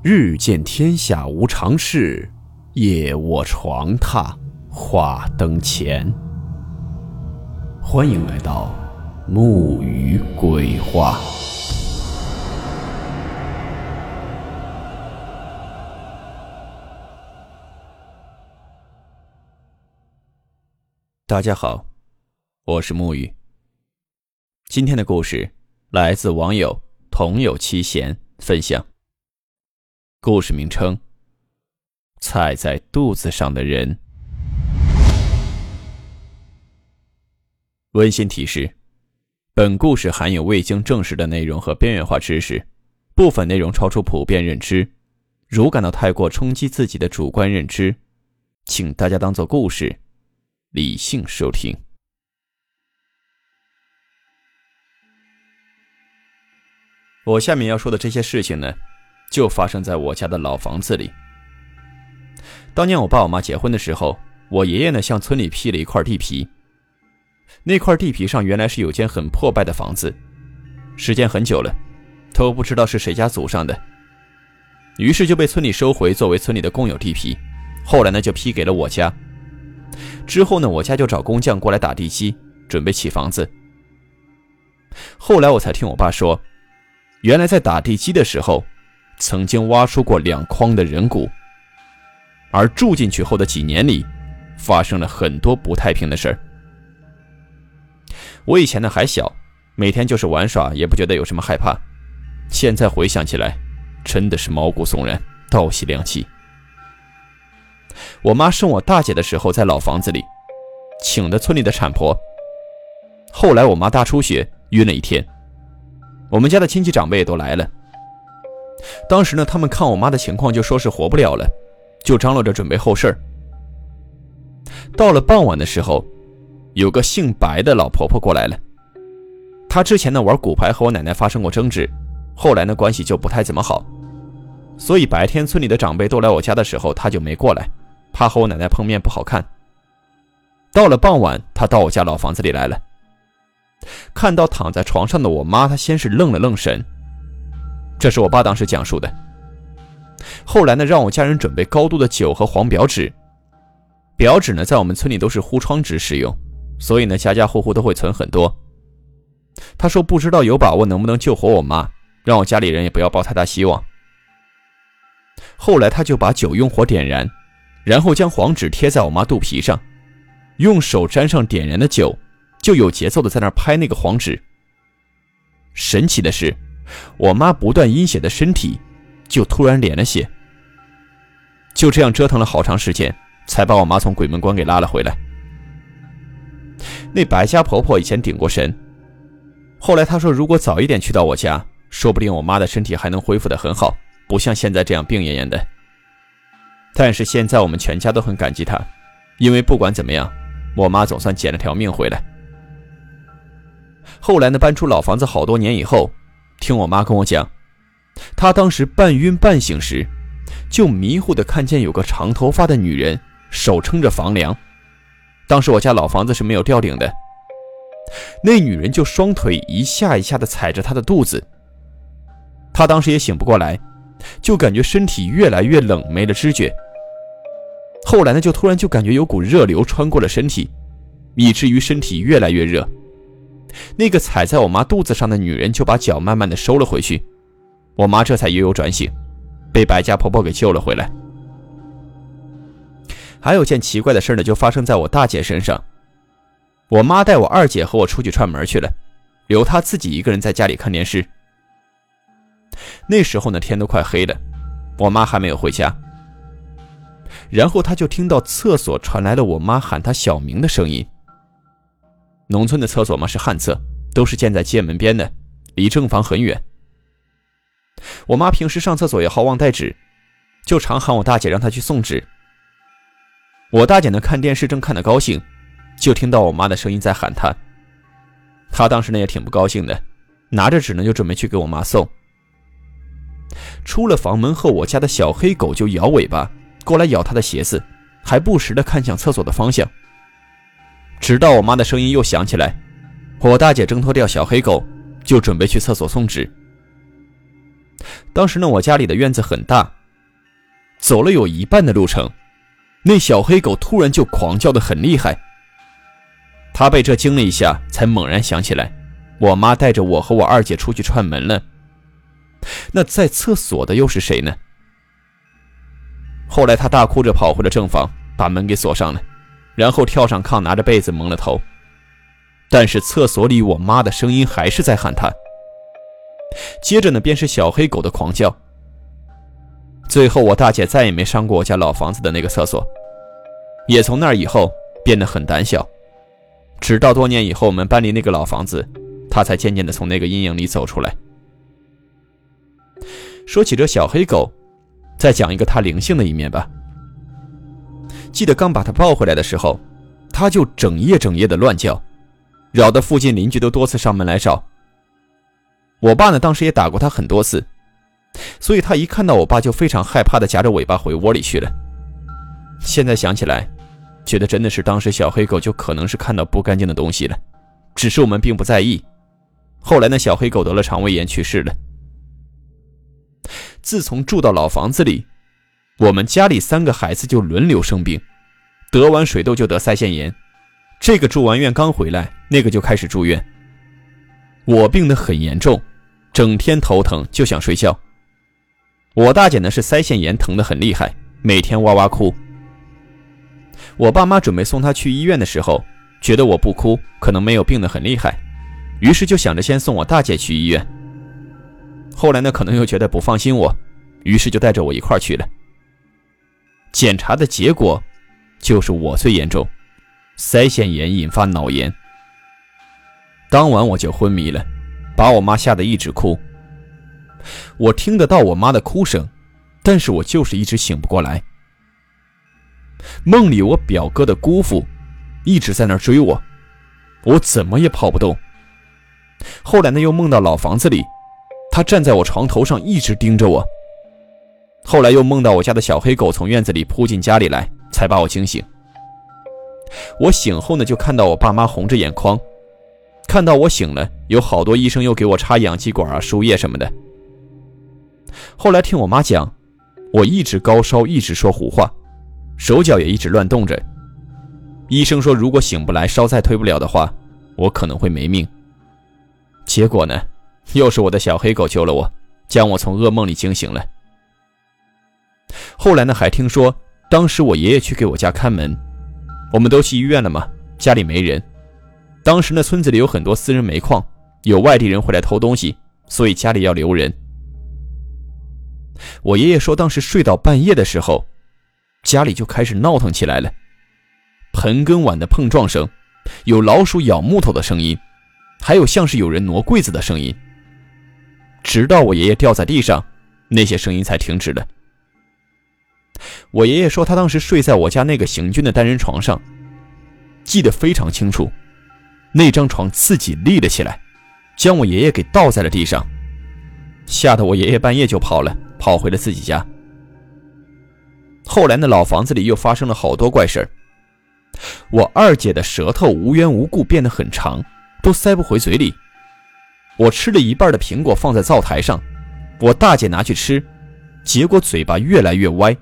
日见天下无常事，夜卧床榻话灯前。欢迎来到木鱼鬼话。大家好，我是木鱼。今天的故事来自网友同有七贤分享。故事名称：踩在肚子上的人。温馨提示：本故事含有未经证实的内容和边缘化知识，部分内容超出普遍认知。如感到太过冲击自己的主观认知，请大家当做故事，理性收听。我下面要说的这些事情呢？就发生在我家的老房子里。当年我爸我妈结婚的时候，我爷爷呢向村里批了一块地皮。那块地皮上原来是有间很破败的房子，时间很久了，都不知道是谁家祖上的。于是就被村里收回作为村里的公有地皮。后来呢就批给了我家。之后呢我家就找工匠过来打地基，准备起房子。后来我才听我爸说，原来在打地基的时候。曾经挖出过两筐的人骨，而住进去后的几年里，发生了很多不太平的事儿。我以前呢还小，每天就是玩耍，也不觉得有什么害怕。现在回想起来，真的是毛骨悚然，倒吸凉气。我妈生我大姐的时候在老房子里，请的村里的产婆。后来我妈大出血，晕了一天，我们家的亲戚长辈都来了。当时呢，他们看我妈的情况，就说是活不了了，就张罗着准备后事儿。到了傍晚的时候，有个姓白的老婆婆过来了。她之前呢玩骨牌和我奶奶发生过争执，后来呢关系就不太怎么好，所以白天村里的长辈都来我家的时候，她就没过来，怕和我奶奶碰面不好看。到了傍晚，她到我家老房子里来了，看到躺在床上的我妈，她先是愣了愣神。这是我爸当时讲述的。后来呢，让我家人准备高度的酒和黄表纸。表纸呢，在我们村里都是糊窗纸使用，所以呢，家家户户都会存很多。他说不知道有把握能不能救活我妈，让我家里人也不要抱太大希望。后来他就把酒用火点燃，然后将黄纸贴在我妈肚皮上，用手沾上点燃的酒，就有节奏的在那拍那个黄纸。神奇的是。我妈不断阴血的身体，就突然敛了血。就这样折腾了好长时间，才把我妈从鬼门关给拉了回来。那白家婆婆以前顶过神，后来她说，如果早一点去到我家，说不定我妈的身体还能恢复的很好，不像现在这样病恹恹的。但是现在我们全家都很感激她，因为不管怎么样，我妈总算捡了条命回来。后来呢，搬出老房子好多年以后。听我妈跟我讲，她当时半晕半醒时，就迷糊的看见有个长头发的女人手撑着房梁。当时我家老房子是没有吊顶的，那女人就双腿一下一下的踩着她的肚子。她当时也醒不过来，就感觉身体越来越冷，没了知觉。后来呢，就突然就感觉有股热流穿过了身体，以至于身体越来越热。那个踩在我妈肚子上的女人就把脚慢慢的收了回去，我妈这才悠悠转醒，被白家婆婆给救了回来。还有件奇怪的事呢，就发生在我大姐身上。我妈带我二姐和我出去串门去了，留她自己一个人在家里看电视。那时候呢，天都快黑了，我妈还没有回家。然后她就听到厕所传来了我妈喊她小名的声音。农村的厕所嘛是旱厕，都是建在街门边的，离正房很远。我妈平时上厕所也好忘带纸，就常喊我大姐让她去送纸。我大姐呢看电视正看得高兴，就听到我妈的声音在喊她。她当时呢也挺不高兴的，拿着纸呢就准备去给我妈送。出了房门后，我家的小黑狗就摇尾巴过来咬她的鞋子，还不时的看向厕所的方向。直到我妈的声音又响起来，我大姐挣脱掉小黑狗，就准备去厕所送纸。当时呢，我家里的院子很大，走了有一半的路程，那小黑狗突然就狂叫的很厉害。他被这惊了一下，才猛然想起来，我妈带着我和我二姐出去串门了。那在厕所的又是谁呢？后来他大哭着跑回了正房，把门给锁上了，然后跳上炕，拿着被子蒙了头。但是厕所里我妈的声音还是在喊他。接着呢，便是小黑狗的狂叫。最后，我大姐再也没上过我家老房子的那个厕所，也从那以后变得很胆小。直到多年以后，我们搬离那个老房子，她才渐渐的从那个阴影里走出来。说起这小黑狗，再讲一个它灵性的一面吧。记得刚把它抱回来的时候，它就整夜整夜的乱叫，扰得附近邻居都多次上门来找。我爸呢，当时也打过他很多次，所以他一看到我爸就非常害怕的夹着尾巴回窝里去了。现在想起来，觉得真的是当时小黑狗就可能是看到不干净的东西了，只是我们并不在意。后来呢，小黑狗得了肠胃炎去世了。自从住到老房子里，我们家里三个孩子就轮流生病，得完水痘就得腮腺炎，这个住完院刚回来，那个就开始住院。我病得很严重。整天头疼就想睡觉。我大姐呢是腮腺炎疼得很厉害，每天哇哇哭。我爸妈准备送她去医院的时候，觉得我不哭可能没有病得很厉害，于是就想着先送我大姐去医院。后来呢，可能又觉得不放心我，于是就带着我一块去了。检查的结果就是我最严重，腮腺炎引发脑炎。当晚我就昏迷了。把我妈吓得一直哭，我听得到我妈的哭声，但是我就是一直醒不过来。梦里我表哥的姑父一直在那儿追我，我怎么也跑不动。后来呢，又梦到老房子里，他站在我床头上一直盯着我。后来又梦到我家的小黑狗从院子里扑进家里来，才把我惊醒。我醒后呢，就看到我爸妈红着眼眶。看到我醒了，有好多医生又给我插氧气管啊、输液什么的。后来听我妈讲，我一直高烧，一直说胡话，手脚也一直乱动着。医生说，如果醒不来，烧再退不了的话，我可能会没命。结果呢，又是我的小黑狗救了我，将我从噩梦里惊醒了。后来呢，还听说当时我爷爷去给我家看门，我们都去医院了嘛，家里没人。当时那村子里有很多私人煤矿，有外地人回来偷东西，所以家里要留人。我爷爷说，当时睡到半夜的时候，家里就开始闹腾起来了，盆跟碗的碰撞声，有老鼠咬木头的声音，还有像是有人挪柜子的声音。直到我爷爷掉在地上，那些声音才停止了。我爷爷说，他当时睡在我家那个行军的单人床上，记得非常清楚。那张床自己立了起来，将我爷爷给倒在了地上，吓得我爷爷半夜就跑了，跑回了自己家。后来那老房子里又发生了好多怪事。我二姐的舌头无缘无故变得很长，都塞不回嘴里。我吃了一半的苹果放在灶台上，我大姐拿去吃，结果嘴巴越来越歪。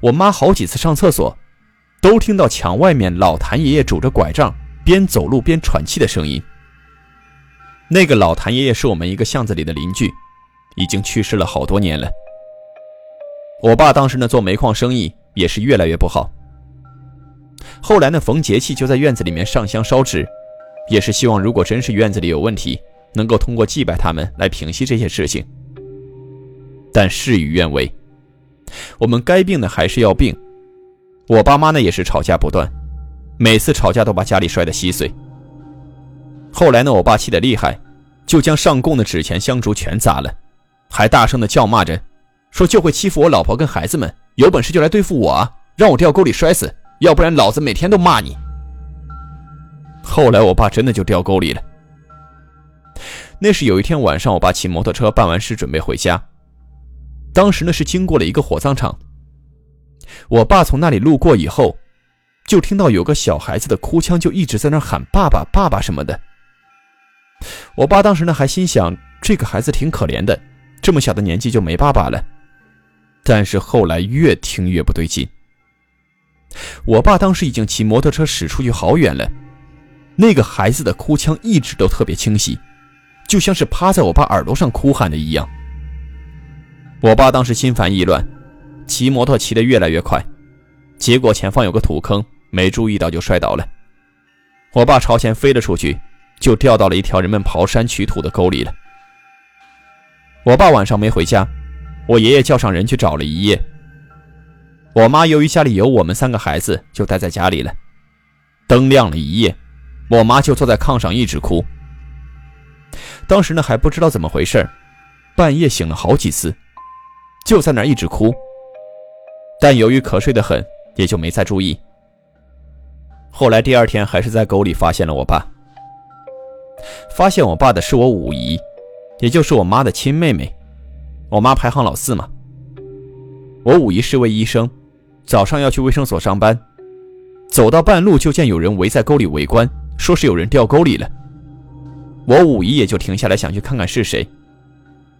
我妈好几次上厕所，都听到墙外面老谭爷爷拄着拐杖。边走路边喘气的声音。那个老谭爷爷是我们一个巷子里的邻居，已经去世了好多年了。我爸当时呢做煤矿生意也是越来越不好。后来呢逢节气就在院子里面上香烧纸，也是希望如果真是院子里有问题，能够通过祭拜他们来平息这些事情。但事与愿违，我们该病的还是要病。我爸妈呢也是吵架不断。每次吵架都把家里摔得稀碎。后来呢，我爸气得厉害，就将上供的纸钱、香烛全砸了，还大声的叫骂着，说就会欺负我老婆跟孩子们，有本事就来对付我啊，让我掉沟里摔死，要不然老子每天都骂你。后来我爸真的就掉沟里了。那是有一天晚上，我爸骑摩托车办完事准备回家，当时呢是经过了一个火葬场，我爸从那里路过以后。就听到有个小孩子的哭腔，就一直在那喊“爸爸，爸爸”什么的。我爸当时呢还心想，这个孩子挺可怜的，这么小的年纪就没爸爸了。但是后来越听越不对劲。我爸当时已经骑摩托车驶出去好远了，那个孩子的哭腔一直都特别清晰，就像是趴在我爸耳朵上哭喊的一样。我爸当时心烦意乱，骑摩托骑得越来越快，结果前方有个土坑，没注意到就摔倒了。我爸朝前飞了出去，就掉到了一条人们刨山取土的沟里了。我爸晚上没回家。我爷爷叫上人去找了一夜。我妈由于家里有我们三个孩子，就待在家里了。灯亮了一夜，我妈就坐在炕上一直哭。当时呢还不知道怎么回事，半夜醒了好几次，就在那一直哭。但由于瞌睡的很，也就没再注意。后来第二天还是在沟里发现了我爸。发现我爸的是我五姨，也就是我妈的亲妹妹。我妈排行老四嘛。我五姨是位医生，早上要去卫生所上班，走到半路就见有人围在沟里围观，说是有人掉沟里了。我五姨也就停下来想去看看是谁。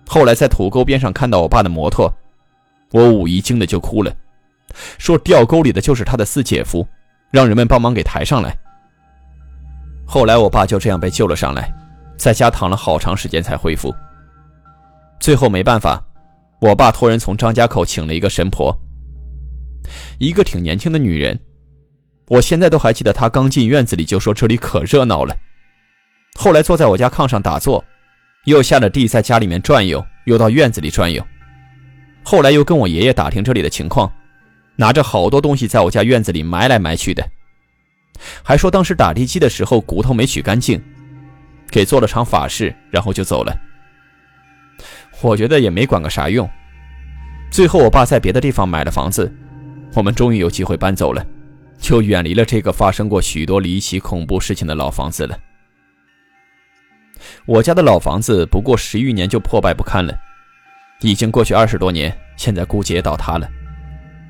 后来在土沟边上看到我爸的摩托，我五姨惊得就哭了，说掉沟里的就是他的四姐夫，让人们帮忙给抬上来。后来我爸就这样被救了上来，在家躺了好长时间才恢复。最后没办法，我爸托人从张家口请了一个神婆，一个挺年轻的女人。我现在都还记得，她刚进院子里就说这里可热闹了。后来坐在我家炕上打坐，又下了地在家里面转悠，又到院子里转悠。后来又跟我爷爷打听这里的情况，拿着好多东西在我家院子里埋来埋去的，还说当时打地基的时候骨头没取干净，给做了场法事，然后就走了。我觉得也没管个啥用。最后，我爸在别的地方买了房子，我们终于有机会搬走了，就远离了这个发生过许多离奇恐怖事情的老房子了。我家的老房子不过十余年就破败不堪了，已经过去二十多年，现在估计也倒塌了。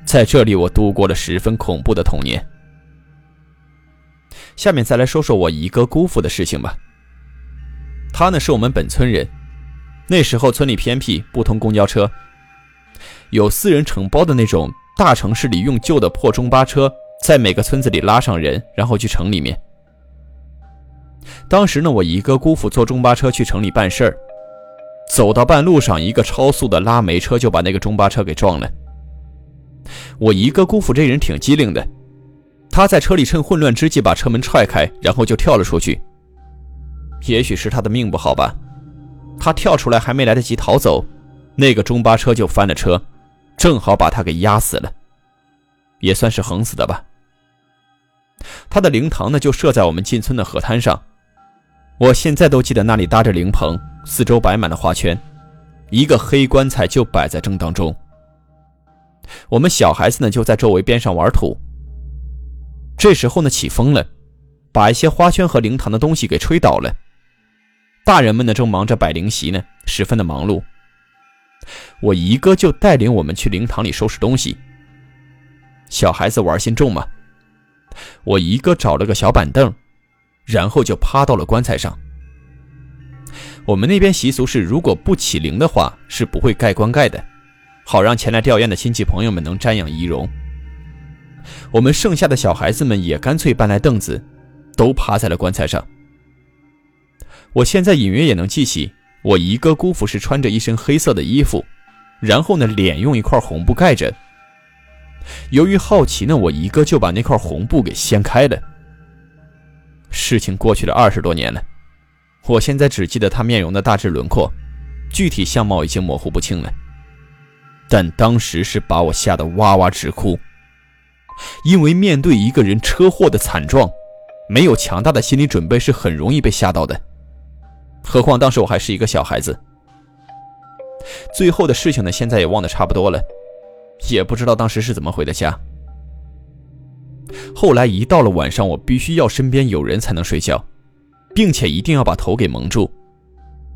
在这里，我度过了十分恐怖的童年。下面再来说说我姨哥姑父的事情吧。他呢，是我们本村人。那时候村里偏僻，不通公交车，有私人承包的那种大城市里用旧的破中巴车，在每个村子里拉上人，然后去城里面。当时呢，我一个姑父坐中巴车去城里办事儿，走到半路上，一个超速的拉煤车就把那个中巴车给撞了。我一个姑父这人挺机灵的，他在车里趁混乱之际把车门踹开，然后就跳了出去。也许是他的命不好吧。他跳出来还没来得及逃走，那个中巴车就翻了车，正好把他给压死了，也算是横死的吧。他的灵堂呢就设在我们进村的河滩上，我现在都记得那里搭着灵棚，四周摆满了花圈，一个黑棺材就摆在正当中。我们小孩子呢就在周围边上玩土。这时候呢起风了，把一些花圈和灵堂的东西给吹倒了。大人们呢正忙着摆灵席呢，十分的忙碌。我姨哥就带领我们去灵堂里收拾东西。小孩子玩心重嘛，我姨哥找了个小板凳，然后就趴到了棺材上。我们那边习俗是，如果不起灵的话，是不会盖棺盖的，好让前来吊唁的亲戚朋友们能瞻仰仪容。我们剩下的小孩子们也干脆搬来凳子，都趴在了棺材上。我现在隐约也能记起，我姨哥姑父是穿着一身黑色的衣服，然后呢，脸用一块红布盖着。由于好奇呢，我姨哥就把那块红布给掀开了。事情过去了二十多年了，我现在只记得他面容的大致轮廓，具体相貌已经模糊不清了。但当时是把我吓得哇哇直哭，因为面对一个人车祸的惨状，没有强大的心理准备是很容易被吓到的。何况当时我还是一个小孩子。最后的事情呢，现在也忘得差不多了，也不知道当时是怎么回的家。后来一到了晚上，我必须要身边有人才能睡觉，并且一定要把头给蒙住，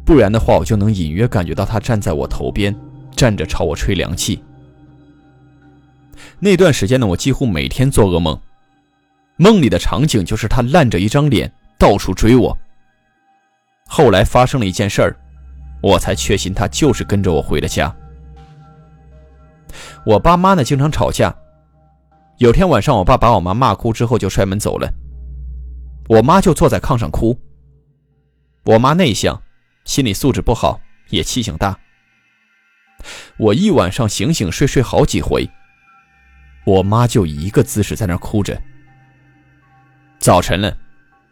不然的话，我就能隐约感觉到他站在我头边，站着朝我吹凉气。那段时间呢，我几乎每天做噩梦，梦里的场景就是他烂着一张脸，到处追我。后来发生了一件事儿，我才确信他就是跟着我回了家。我爸妈呢，经常吵架。有天晚上，我爸把我妈骂哭之后，就摔门走了。我妈就坐在炕上哭。我妈内向，心理素质不好，也气性大。我一晚上醒醒睡睡好几回，我妈就一个姿势在那哭着。早晨了，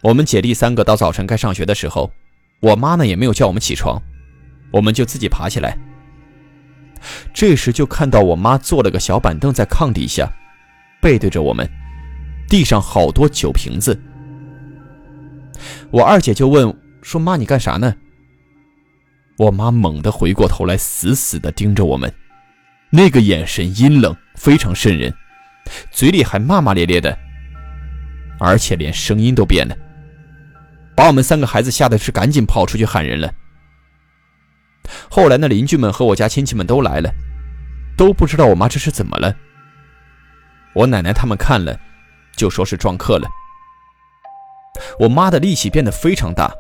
我们姐弟三个到早晨该上学的时候，我妈呢也没有叫我们起床，我们就自己爬起来。这时就看到我妈坐了个小板凳在炕底下，背对着我们，地上好多酒瓶子。我二姐就问说：“妈，你干啥呢？”我妈猛地回过头来，死死地盯着我们，那个眼神阴冷，非常瘆人，嘴里还骂骂咧咧的，而且连声音都变了，把我们三个孩子吓得是赶紧跑出去喊人了。后来，那邻居们和我家亲戚们都来了，都不知道我妈这是怎么了。我奶奶他们看了，就说是撞客了。我妈的力气变得非常大，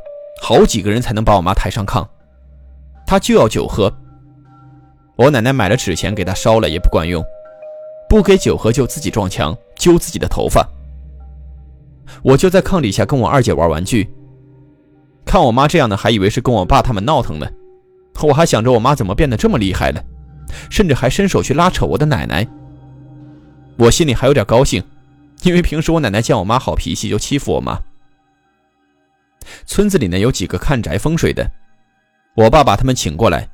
好几个人才能把我妈抬上炕。她就要酒喝，我奶奶买了纸钱给她烧了也不管用，不给酒喝就自己撞墙，揪自己的头发。我就在炕底下跟我二姐玩玩具，看我妈这样的，还以为是跟我爸他们闹腾呢。我还想着我妈怎么变得这么厉害了，甚至还伸手去拉扯我的奶奶。我心里还有点高兴，因为平时我奶奶见我妈好脾气就欺负我妈。村子里呢有几个看宅风水的，我爸把他们请过来，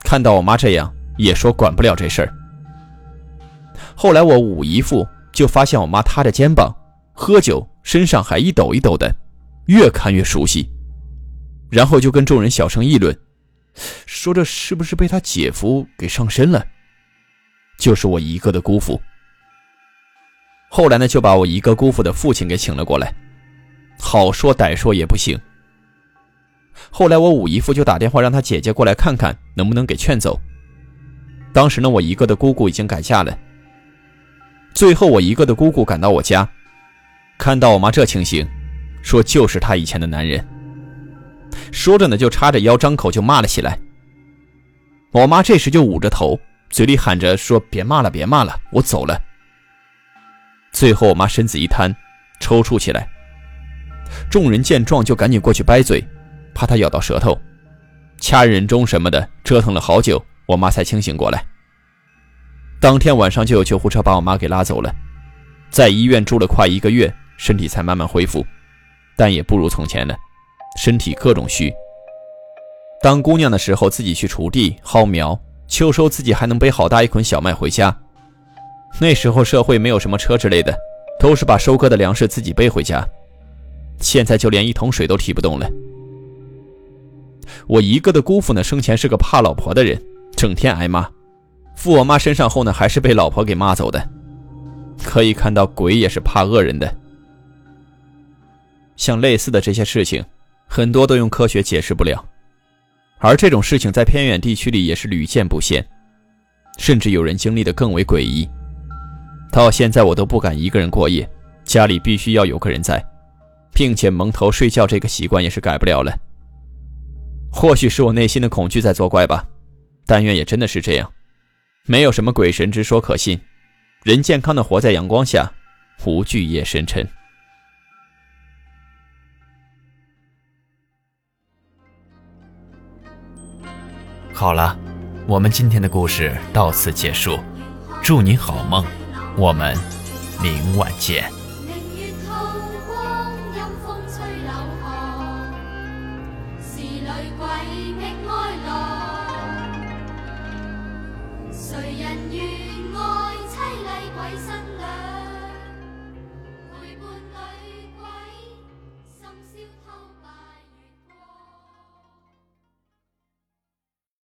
看到我妈这样，也说管不了这事儿。后来我五姨父就发现我妈塌着肩膀喝酒，身上还一抖一抖的，越看越熟悉，然后就跟众人小声议论。说这是不是被他姐夫给上身了？就是我一个的姑父。后来呢，就把我一个姑父的父亲给请了过来，好说歹说也不行。后来我五姨父就打电话让他姐姐过来看看，能不能给劝走。当时呢，我一个的姑姑已经改嫁了。最后我一个的姑姑赶到我家，看到我妈这情形，说就是她以前的男人。说着呢，就叉着腰，张口就骂了起来。我妈这时就捂着头，嘴里喊着说：“别骂了，别骂了，我走了。”最后，我妈身子一瘫，抽搐起来。众人见状，就赶紧过去掰嘴，怕她咬到舌头，掐人中什么的，折腾了好久，我妈才清醒过来。当天晚上就有救护车把我妈给拉走了，在医院住了快一个月，身体才慢慢恢复，但也不如从前了。身体各种虚。当姑娘的时候，自己去锄地、薅苗，秋收自己还能背好大一捆小麦回家。那时候社会没有什么车之类的，都是把收割的粮食自己背回家。现在就连一桶水都提不动了。我一个的姑父呢，生前是个怕老婆的人，整天挨骂。附我妈身上后呢，还是被老婆给骂走的。可以看到，鬼也是怕恶人的。像类似的这些事情。很多都用科学解释不了，而这种事情在偏远地区里也是屡见不鲜，甚至有人经历的更为诡异。到现在我都不敢一个人过夜，家里必须要有个人在，并且蒙头睡觉这个习惯也是改不了了。或许是我内心的恐惧在作怪吧，但愿也真的是这样，没有什么鬼神之说可信，人健康的活在阳光下，无惧夜深沉。好了，我们今天的故事到此结束，祝你好梦，我们明晚见。